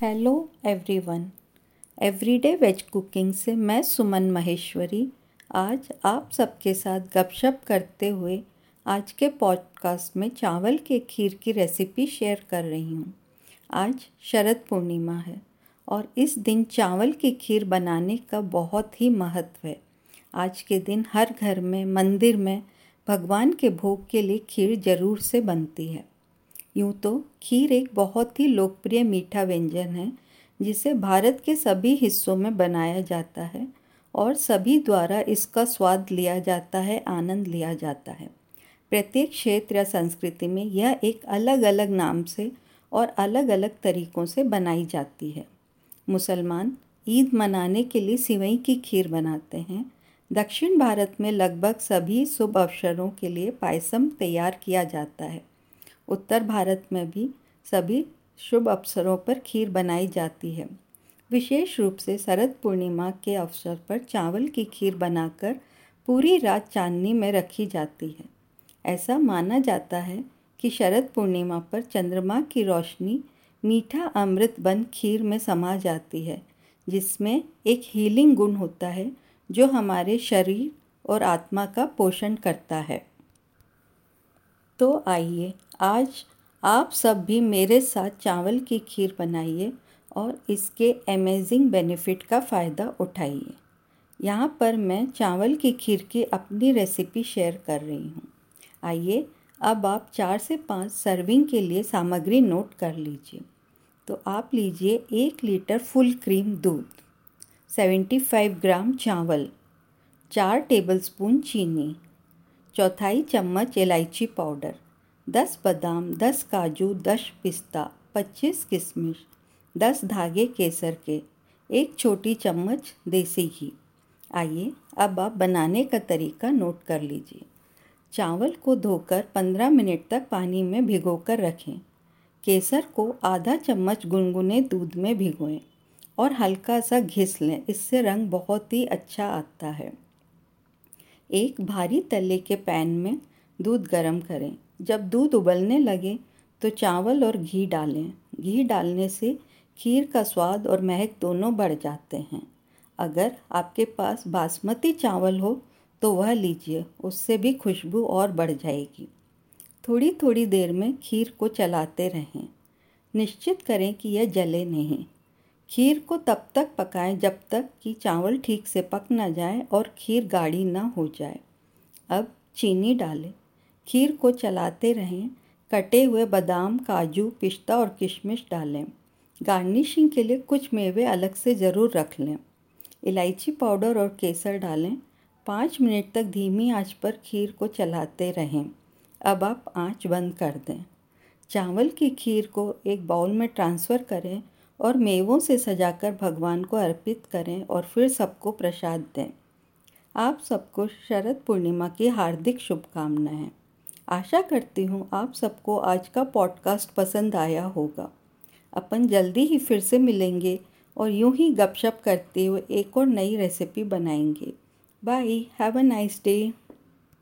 Hello everyone everyday veg cooking से मैं सुमन महेश्वरी। आज आप सबके साथ गपशप करते हुए आज के पॉडकास्ट में चावल के खीर की रेसिपी शेयर कर रही हूँ। आज शरद पूर्णिमा है और इस दिन चावल की खीर बनाने का बहुत ही महत्व है। आज के दिन हर घर में, मंदिर में भगवान के भोग के लिए खीर ज़रूर से बनती है। यूँ तो खीर एक बहुत ही लोकप्रिय मीठा व्यंजन है, जिसे भारत के सभी हिस्सों में बनाया जाता है और सभी द्वारा इसका स्वाद लिया जाता है, आनंद लिया जाता है। प्रत्येक क्षेत्र या संस्कृति में यह एक अलग अलग नाम से और अलग अलग तरीक़ों से बनाई जाती है। मुसलमान ईद मनाने के लिए सिवई की खीर बनाते हैं। दक्षिण भारत में लगभग सभी शुभ अवसरों के लिए पायसम तैयार किया जाता है। उत्तर भारत में भी सभी शुभ अवसरों पर खीर बनाई जाती है। विशेष रूप से शरद पूर्णिमा के अवसर पर चावल की खीर बनाकर पूरी रात चांदनी में रखी जाती है। ऐसा माना जाता है कि शरद पूर्णिमा पर चंद्रमा की रोशनी मीठा अमृत बन खीर में समा जाती है, जिसमें एक हीलिंग गुण होता है जो हमारे शरीर और आत्मा का पोषण करता है। तो आइए, आज आप सब भी मेरे साथ चावल की खीर बनाइए और इसके अमेजिंग बेनिफिट का फ़ायदा उठाइए। यहाँ पर मैं चावल की खीर की अपनी रेसिपी शेयर कर रही हूँ। आइए, अब आप चार से पाँच सर्विंग के लिए सामग्री नोट कर लीजिए। तो आप लीजिए एक लीटर फुल क्रीम दूध सेवेंटी फाइव ग्राम चावल, चार टेबलस्पून चीनी चौथाई चम्मच इलायची पाउडर, दस बादाम, दस काजू, दस पिस्ता, पच्चीस किशमिश दस धागे केसर के, एक छोटी चम्मच देसी घी। आइए अब आप बनाने का तरीका नोट कर लीजिए। चावल को धोकर पंद्रह मिनट तक पानी में भिगोकर रखें। केसर को आधा चम्मच गुनगुने दूध में भिगोएँ और हल्का सा घिस लें। इससे रंग बहुत ही अच्छा आता है। एक भारी तले के पैन में दूध गर्म करें। जब दूध उबलने लगे तो चावल और घी डालें। घी डालने से खीर का स्वाद और महक दोनों बढ़ जाते हैं। अगर आपके पास बासमती चावल हो तो वह लीजिए, उससे भी खुशबू और बढ़ जाएगी। थोड़ी थोड़ी देर में खीर को चलाते रहें। निश्चित करें कि यह जले नहीं। खीर को तब तक पकाएँ जब तक कि चावल ठीक से पक ना जाए और खीर गाढ़ी ना हो जाए। अब चीनी डालें। खीर को चलाते रहें। कटे हुए बादाम, काजू, पिस्ता और किशमिश डालें। गार्निशिंग के लिए कुछ मेवे अलग से ज़रूर रख लें। इलायची पाउडर और केसर डालें। पाँच मिनट तक धीमी आँच पर खीर को चलाते रहें। अब आप आँच बंद कर दें। चावल की खीर को एक बाउल में ट्रांसफ़र करें और मेवों से सजाकर भगवान को अर्पित करें और फिर सबको प्रसाद दें। आप सबको शरद पूर्णिमा की हार्दिक शुभकामनाएँ। आशा करती हूँ आप सबको आज का पॉडकास्ट पसंद आया होगा। अपन जल्दी ही फिर से मिलेंगे और यूँ ही गपशप करते हुए एक और नई रेसिपी बनाएँगे। Bye have a nice day